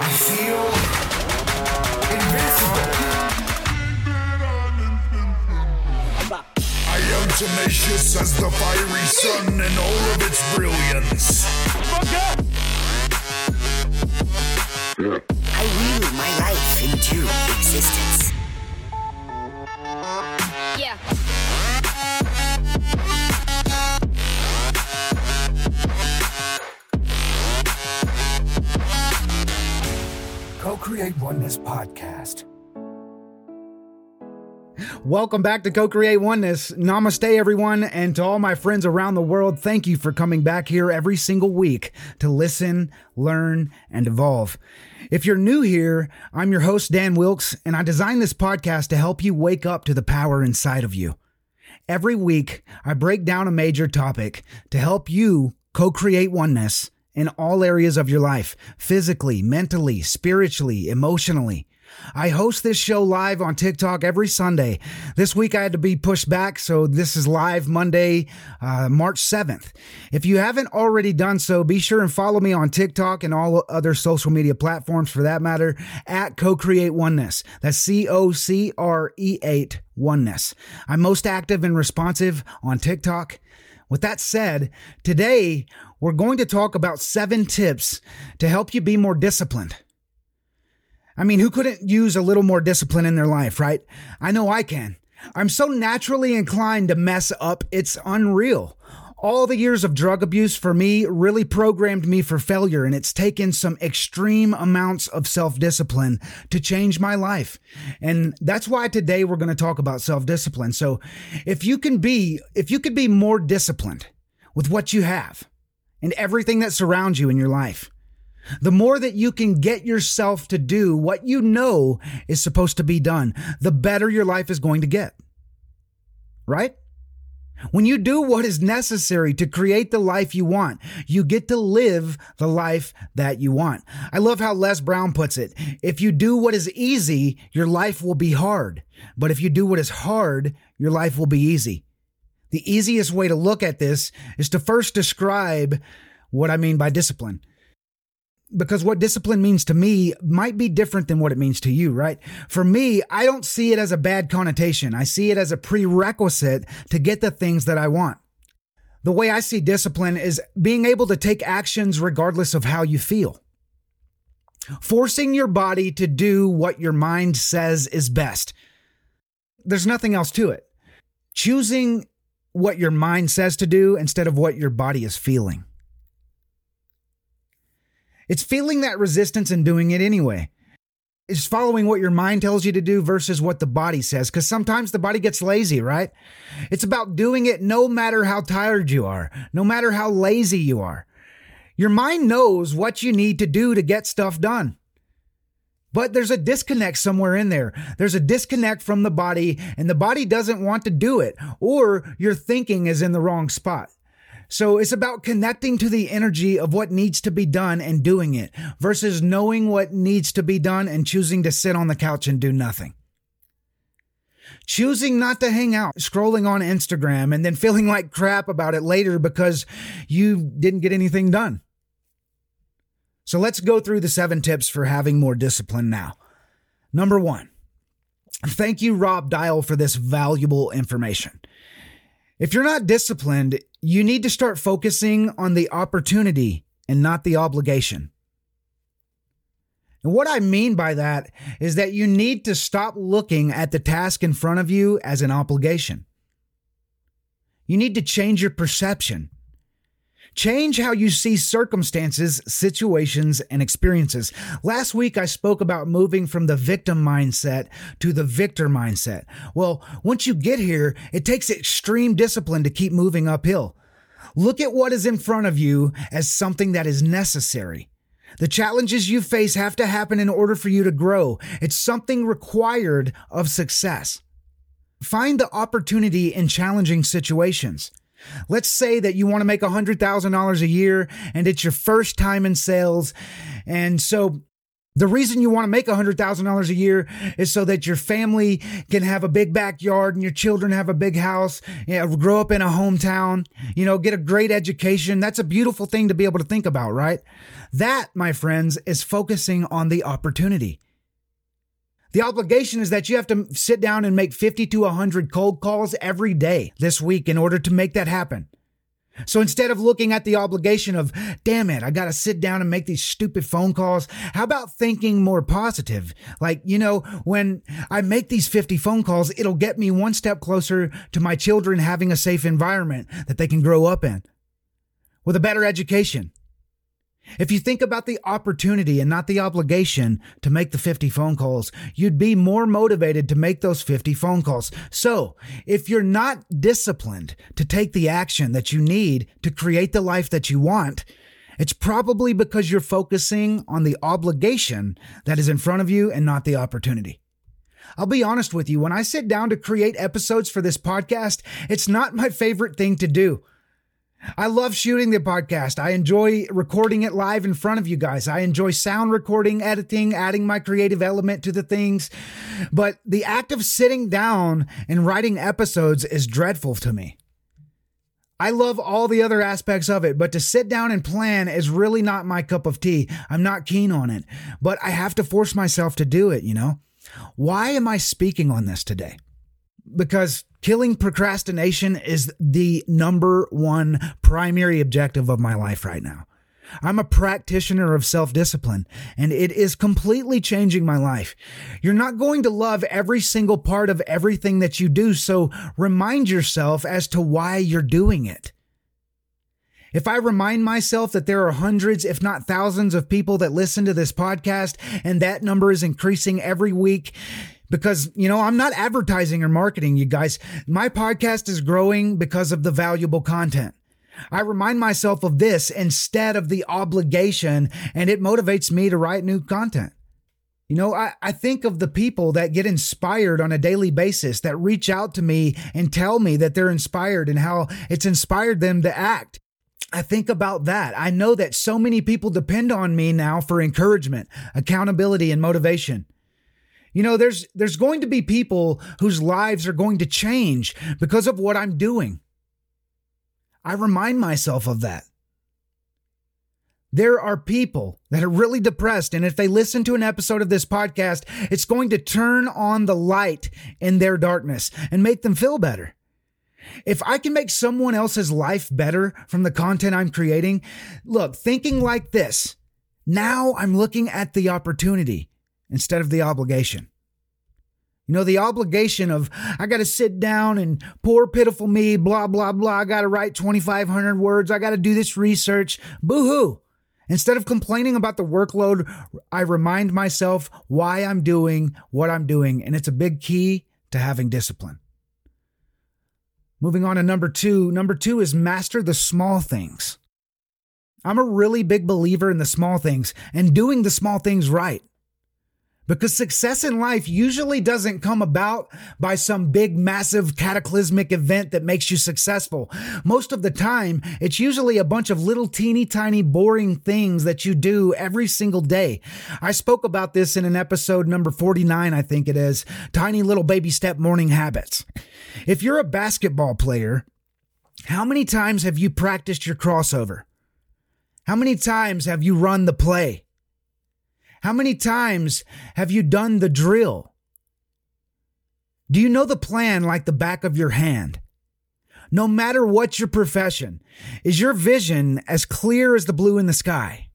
I feel invincible. I am tenacious as the fiery sun in all of its brilliance. I will my life into existence. Create Oneness Podcast. Welcome back to Co Create Oneness. Namaste, everyone. And to all my friends around the world, thank you for coming back here every single week to listen, learn, and evolve. If you're new here, I'm your host, Dan Wilkes, and I designed this podcast to help you wake up to the power inside of you. Every week, I break down a major topic to help you co create oneness in all areas of your life physically, mentally, spiritually, emotionally. I host this show live on TikTok every Sunday. This week I had to be pushed back, so this is live Monday, uh, March 7th. If you haven't already done so, be sure and follow me on TikTok and all other social media platforms for that matter at Co Create Oneness. That's C O C R E 8 Oneness. I'm most active and responsive on TikTok. With that said, today we're going to talk about seven tips to help you be more disciplined. I mean, who couldn't use a little more discipline in their life, right? I know I can. I'm so naturally inclined to mess up, it's unreal. All the years of drug abuse for me really programmed me for failure, and it's taken some extreme amounts of self discipline to change my life. And that's why today we're going to talk about self discipline. So if you can be, if you could be more disciplined with what you have and everything that surrounds you in your life, the more that you can get yourself to do what you know is supposed to be done, the better your life is going to get. Right? When you do what is necessary to create the life you want, you get to live the life that you want. I love how Les Brown puts it. If you do what is easy, your life will be hard. But if you do what is hard, your life will be easy. The easiest way to look at this is to first describe what I mean by discipline because what discipline means to me might be different than what it means to you, right? For me, I don't see it as a bad connotation. I see it as a prerequisite to get the things that I want. The way I see discipline is being able to take actions regardless of how you feel. Forcing your body to do what your mind says is best. There's nothing else to it. Choosing what your mind says to do instead of what your body is feeling. It's feeling that resistance and doing it anyway. It's following what your mind tells you to do versus what the body says, because sometimes the body gets lazy, right? It's about doing it no matter how tired you are, no matter how lazy you are. Your mind knows what you need to do to get stuff done. But there's a disconnect somewhere in there. There's a disconnect from the body, and the body doesn't want to do it, or your thinking is in the wrong spot. So it's about connecting to the energy of what needs to be done and doing it versus knowing what needs to be done and choosing to sit on the couch and do nothing. Choosing not to hang out, scrolling on Instagram, and then feeling like crap about it later because you didn't get anything done. So let's go through the seven tips for having more discipline now. Number one, thank you, Rob Dial, for this valuable information. If you're not disciplined, you need to start focusing on the opportunity and not the obligation. And what I mean by that is that you need to stop looking at the task in front of you as an obligation. You need to change your perception. Change how you see circumstances, situations, and experiences. Last week, I spoke about moving from the victim mindset to the victor mindset. Well, once you get here, it takes extreme discipline to keep moving uphill. Look at what is in front of you as something that is necessary. The challenges you face have to happen in order for you to grow. It's something required of success. Find the opportunity in challenging situations. Let's say that you want to make $100,000 a year and it's your first time in sales. And so The reason you want to make $100,000 a year is so that your family can have a big backyard and your children have a big house, you know, grow up in a hometown, you know, get a great education. That's a beautiful thing to be able to think about, right? That, my friends, is focusing on the opportunity. The obligation is that you have to sit down and make 50 to 100 cold calls every day this week in order to make that happen. So instead of looking at the obligation of, damn it, I got to sit down and make these stupid phone calls, how about thinking more positive? Like, you know, when I make these 50 phone calls, it'll get me one step closer to my children having a safe environment that they can grow up in with a better education, if you think about the opportunity and not the obligation to make the 50 phone calls, you'd be more motivated to make those 50 phone calls. So, if you're not disciplined to take the action that you need to create the life that you want, it's probably because you're focusing on the obligation that is in front of you and not the opportunity. I'll be honest with you, when I sit down to create episodes for this podcast, it's not my favorite thing to do. I love shooting the podcast. I enjoy recording it live in front of you guys. I enjoy sound recording, editing, adding my creative element to the things. But the act of sitting down and writing episodes is dreadful to me. I love all the other aspects of it, but to sit down and plan is really not my cup of tea. I'm not keen on it, but I have to force myself to do it, you know? Why am I speaking on this today? Because Killing procrastination is the number one primary objective of my life right now. I'm a practitioner of self discipline and it is completely changing my life. You're not going to love every single part of everything that you do, so remind yourself as to why you're doing it. If I remind myself that there are hundreds, if not thousands of people that listen to this podcast and that number is increasing every week, because, you know, I'm not advertising or marketing, you guys. My podcast is growing because of the valuable content. I remind myself of this instead of the obligation, and it motivates me to write new content. You know, I, I think of the people that get inspired on a daily basis that reach out to me and tell me that they're inspired and how it's inspired them to act. I think about that. I know that so many people depend on me now for encouragement, accountability, and motivation. You know, there's there's going to be people whose lives are going to change because of what I'm doing. I remind myself of that. There are people that are really depressed, and if they listen to an episode of this podcast, it's going to turn on the light in their darkness and make them feel better. If I can make someone else's life better from the content I'm creating, look, thinking like this, now I'm looking at the opportunity instead of the obligation. You know, the obligation of, I got to sit down and poor pitiful me, blah, blah, blah. I got to write 2,500 words. I got to do this research. Boo hoo. Instead of complaining about the workload, I remind myself why I'm doing what I'm doing. And it's a big key to having discipline. Moving on to number two. Number two is master the small things. I'm a really big believer in the small things and doing the small things right. Because success in life usually doesn't come about by some big, massive, cataclysmic event that makes you successful. Most of the time, it's usually a bunch of little teeny tiny boring things that you do every single day. I spoke about this in an episode number 49, I think it is Tiny Little Baby Step Morning Habits. If you're a basketball player, how many times have you practiced your crossover? How many times have you run the play? How many times have you done the drill? Do you know the plan like the back of your hand? No matter what your profession, is your vision as clear as the blue in the sky?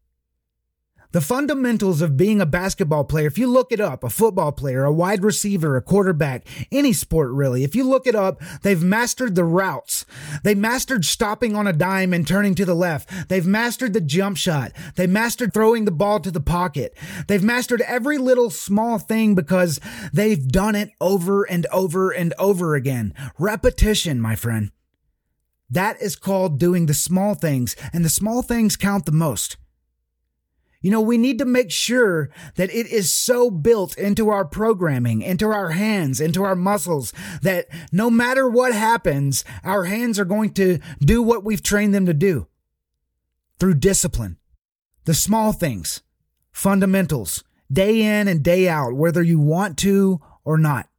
The fundamentals of being a basketball player, if you look it up, a football player, a wide receiver, a quarterback, any sport really, if you look it up, they've mastered the routes. They mastered stopping on a dime and turning to the left. They've mastered the jump shot. They mastered throwing the ball to the pocket. They've mastered every little small thing because they've done it over and over and over again. Repetition, my friend. That is called doing the small things, and the small things count the most. You know, we need to make sure that it is so built into our programming, into our hands, into our muscles, that no matter what happens, our hands are going to do what we've trained them to do through discipline. The small things, fundamentals, day in and day out, whether you want to or not.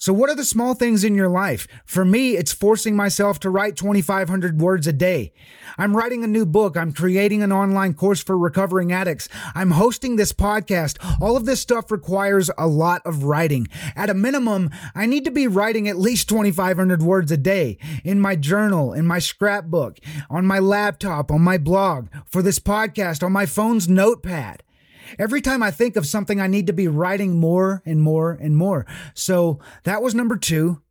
So, what are the small things in your life? For me, it's forcing myself to write 2,500 words a day. I'm writing a new book. I'm creating an online course for recovering addicts. I'm hosting this podcast. All of this stuff requires a lot of writing. At a minimum, I need to be writing at least 2,500 words a day in my journal, in my scrapbook, on my laptop, on my blog, for this podcast, on my phone's notepad. Every time I think of something, I need to be writing more and more and more. So that was number two.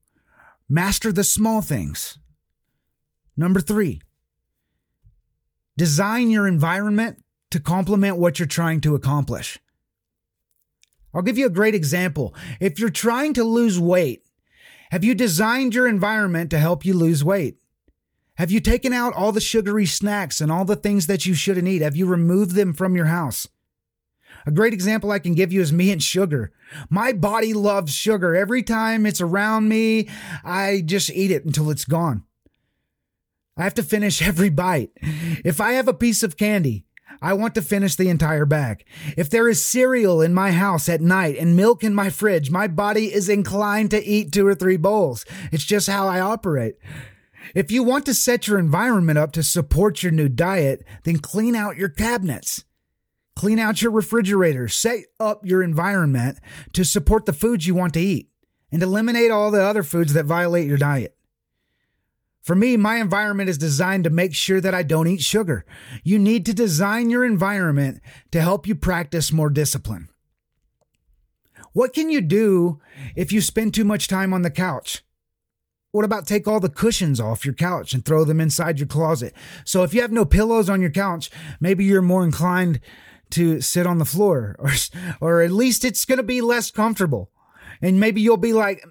Master the small things. Number three, design your environment to complement what you're trying to accomplish. I'll give you a great example. If you're trying to lose weight, have you designed your environment to help you lose weight? Have you taken out all the sugary snacks and all the things that you shouldn't eat? Have you removed them from your house? A great example I can give you is me and sugar. My body loves sugar. Every time it's around me, I just eat it until it's gone. I have to finish every bite. If I have a piece of candy, I want to finish the entire bag. If there is cereal in my house at night and milk in my fridge, my body is inclined to eat two or three bowls. It's just how I operate. If you want to set your environment up to support your new diet, then clean out your cabinets. Clean out your refrigerator, set up your environment to support the foods you want to eat, and eliminate all the other foods that violate your diet. For me, my environment is designed to make sure that I don't eat sugar. You need to design your environment to help you practice more discipline. What can you do if you spend too much time on the couch? What about take all the cushions off your couch and throw them inside your closet? So if you have no pillows on your couch, maybe you're more inclined to sit on the floor or or at least it's going to be less comfortable. And maybe you'll be like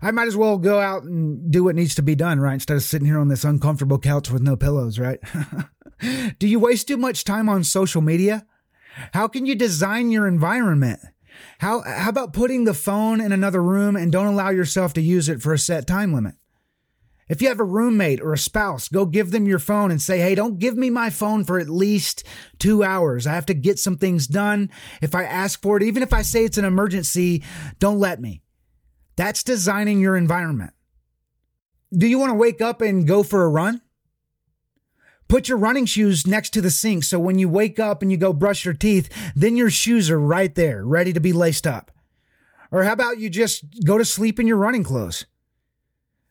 I might as well go out and do what needs to be done, right? Instead of sitting here on this uncomfortable couch with no pillows, right? do you waste too much time on social media? How can you design your environment? How how about putting the phone in another room and don't allow yourself to use it for a set time limit? If you have a roommate or a spouse, go give them your phone and say, Hey, don't give me my phone for at least two hours. I have to get some things done. If I ask for it, even if I say it's an emergency, don't let me. That's designing your environment. Do you want to wake up and go for a run? Put your running shoes next to the sink so when you wake up and you go brush your teeth, then your shoes are right there, ready to be laced up. Or how about you just go to sleep in your running clothes?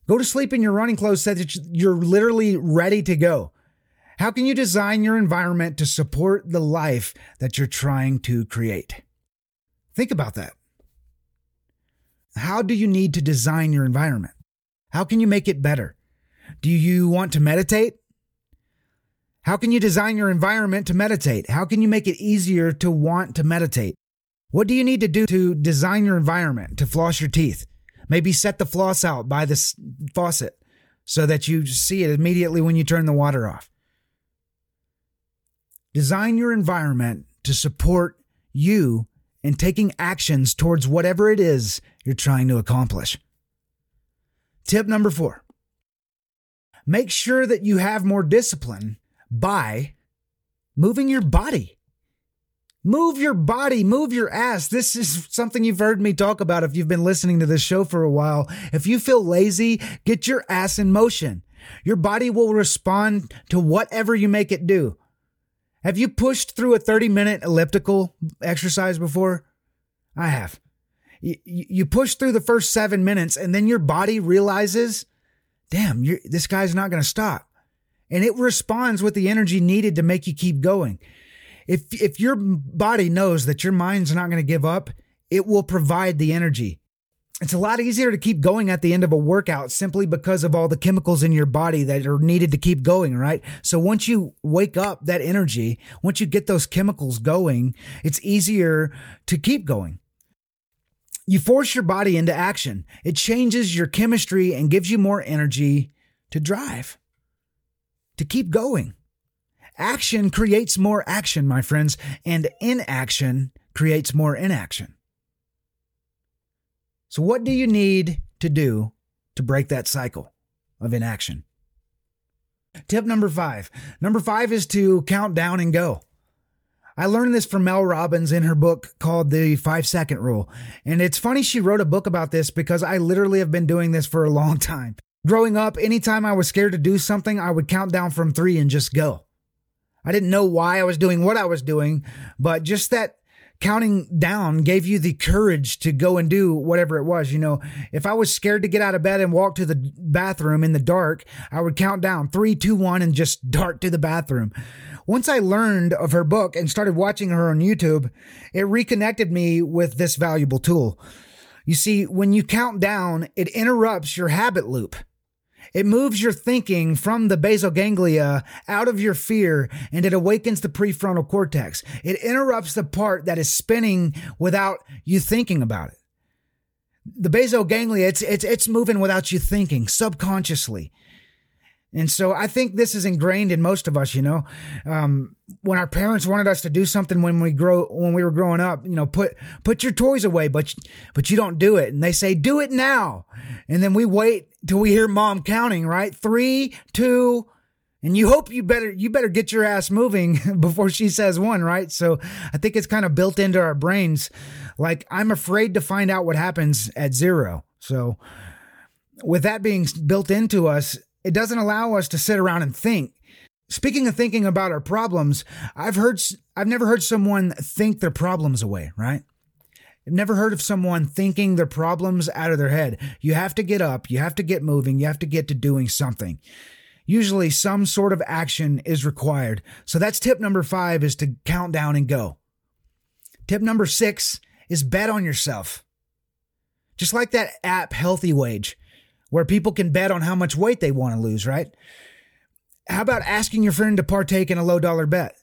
Go to sleep in your running clothes so that you're literally ready to go. How can you design your environment to support the life that you're trying to create? Think about that. How do you need to design your environment? How can you make it better? Do you want to meditate? How can you design your environment to meditate? How can you make it easier to want to meditate? What do you need to do to design your environment to floss your teeth? Maybe set the floss out by the faucet so that you see it immediately when you turn the water off. Design your environment to support you in taking actions towards whatever it is you're trying to accomplish. Tip number four make sure that you have more discipline by moving your body. Move your body, move your ass. This is something you've heard me talk about if you've been listening to this show for a while. If you feel lazy, get your ass in motion. Your body will respond to whatever you make it do. Have you pushed through a 30 minute elliptical exercise before? I have. You, you push through the first seven minutes and then your body realizes, damn, this guy's not going to stop. And it responds with the energy needed to make you keep going if if your body knows that your mind's not going to give up, it will provide the energy. It's a lot easier to keep going at the end of a workout simply because of all the chemicals in your body that are needed to keep going, right? So once you wake up that energy, once you get those chemicals going, it's easier to keep going. You force your body into action. It changes your chemistry and gives you more energy to drive, to keep going. Action creates more action, my friends, and inaction creates more inaction. So, what do you need to do to break that cycle of inaction? Tip number five. Number five is to count down and go. I learned this from Mel Robbins in her book called The Five Second Rule. And it's funny she wrote a book about this because I literally have been doing this for a long time. Growing up, anytime I was scared to do something, I would count down from three and just go. I didn't know why I was doing what I was doing, but just that counting down gave you the courage to go and do whatever it was. You know, if I was scared to get out of bed and walk to the bathroom in the dark, I would count down three, two, one, and just dart to the bathroom. Once I learned of her book and started watching her on YouTube, it reconnected me with this valuable tool. You see, when you count down, it interrupts your habit loop. It moves your thinking from the basal ganglia out of your fear and it awakens the prefrontal cortex. It interrupts the part that is spinning without you thinking about it. The basal ganglia, it's, it's, it's moving without you thinking subconsciously. And so I think this is ingrained in most of us, you know. Um, when our parents wanted us to do something when we grow when we were growing up, you know, put put your toys away, but but you don't do it. And they say, do it now. And then we wait till we hear mom counting, right? Three, two, and you hope you better you better get your ass moving before she says one, right? So I think it's kind of built into our brains. Like I'm afraid to find out what happens at zero. So with that being built into us, it doesn't allow us to sit around and think. Speaking of thinking about our problems, I've heard I've never heard someone think their problems away, right? I've never heard of someone thinking their problems out of their head. You have to get up, you have to get moving, you have to get to doing something. Usually some sort of action is required. So that's tip number 5 is to count down and go. Tip number 6 is bet on yourself. Just like that app HealthyWage where people can bet on how much weight they want to lose, right? How about asking your friend to partake in a low dollar bet?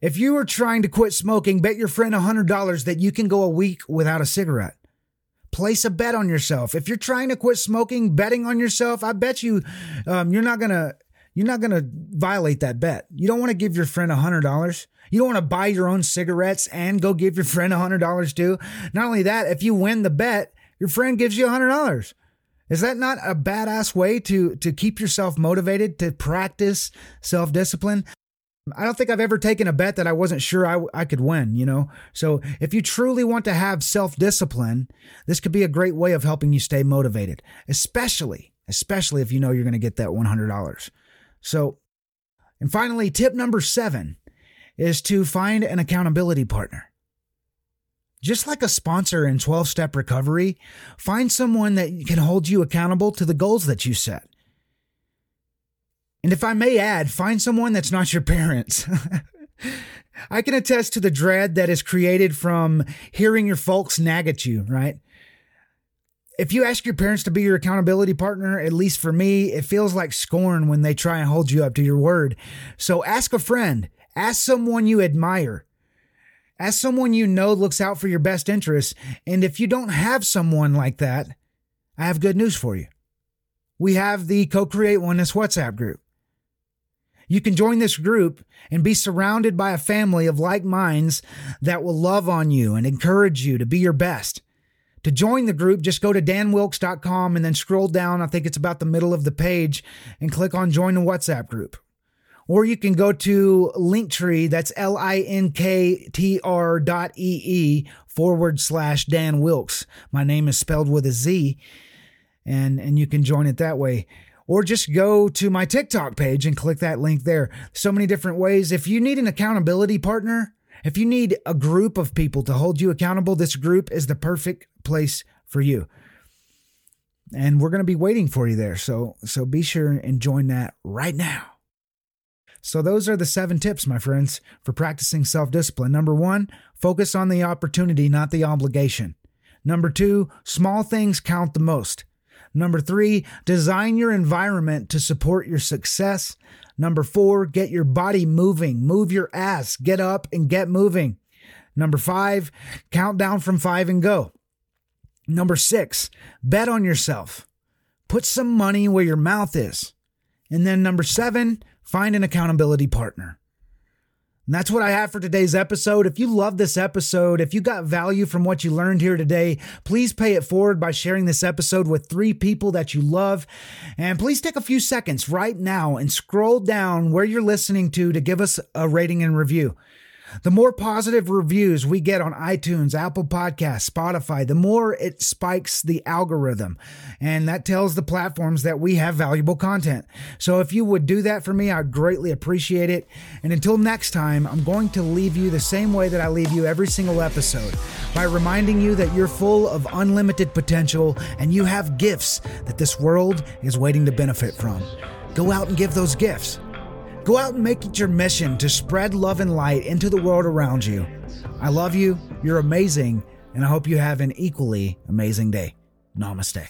If you are trying to quit smoking, bet your friend $100 that you can go a week without a cigarette. Place a bet on yourself. If you're trying to quit smoking, betting on yourself, I bet you um, you're not gonna you're not gonna violate that bet. You don't want to give your friend $100. You don't want to buy your own cigarettes and go give your friend $100 too. Not only that, if you win the bet, your friend gives you $100. Is that not a badass way to to keep yourself motivated to practice self-discipline? I don't think I've ever taken a bet that I wasn't sure I, I could win, you know? So if you truly want to have self discipline, this could be a great way of helping you stay motivated, especially, especially if you know you're going to get that $100. So, and finally, tip number seven is to find an accountability partner. Just like a sponsor in 12 step recovery, find someone that can hold you accountable to the goals that you set. And if I may add, find someone that's not your parents. I can attest to the dread that is created from hearing your folks nag at you, right? If you ask your parents to be your accountability partner, at least for me, it feels like scorn when they try and hold you up to your word. So ask a friend, ask someone you admire, as someone you know looks out for your best interests. And if you don't have someone like that, I have good news for you. We have the Co Create Oneness WhatsApp group. You can join this group and be surrounded by a family of like minds that will love on you and encourage you to be your best. To join the group, just go to danwilks.com and then scroll down. I think it's about the middle of the page and click on join the WhatsApp group or you can go to Linktree, that's L I N K T R dot E E forward slash Dan Wilks. My name is spelled with a Z, and, and you can join it that way. Or just go to my TikTok page and click that link there. So many different ways. If you need an accountability partner, if you need a group of people to hold you accountable, this group is the perfect place for you. And we're going to be waiting for you there. So so be sure and join that right now. So, those are the seven tips, my friends, for practicing self discipline. Number one, focus on the opportunity, not the obligation. Number two, small things count the most. Number three, design your environment to support your success. Number four, get your body moving. Move your ass. Get up and get moving. Number five, count down from five and go. Number six, bet on yourself. Put some money where your mouth is. And then number seven, find an accountability partner. And that's what I have for today's episode. If you love this episode, if you got value from what you learned here today, please pay it forward by sharing this episode with three people that you love. And please take a few seconds right now and scroll down where you're listening to to give us a rating and review. The more positive reviews we get on iTunes, Apple Podcasts, Spotify, the more it spikes the algorithm. And that tells the platforms that we have valuable content. So if you would do that for me, I'd greatly appreciate it. And until next time, I'm going to leave you the same way that I leave you every single episode by reminding you that you're full of unlimited potential and you have gifts that this world is waiting to benefit from. Go out and give those gifts. Go out and make it your mission to spread love and light into the world around you. I love you, you're amazing, and I hope you have an equally amazing day. Namaste.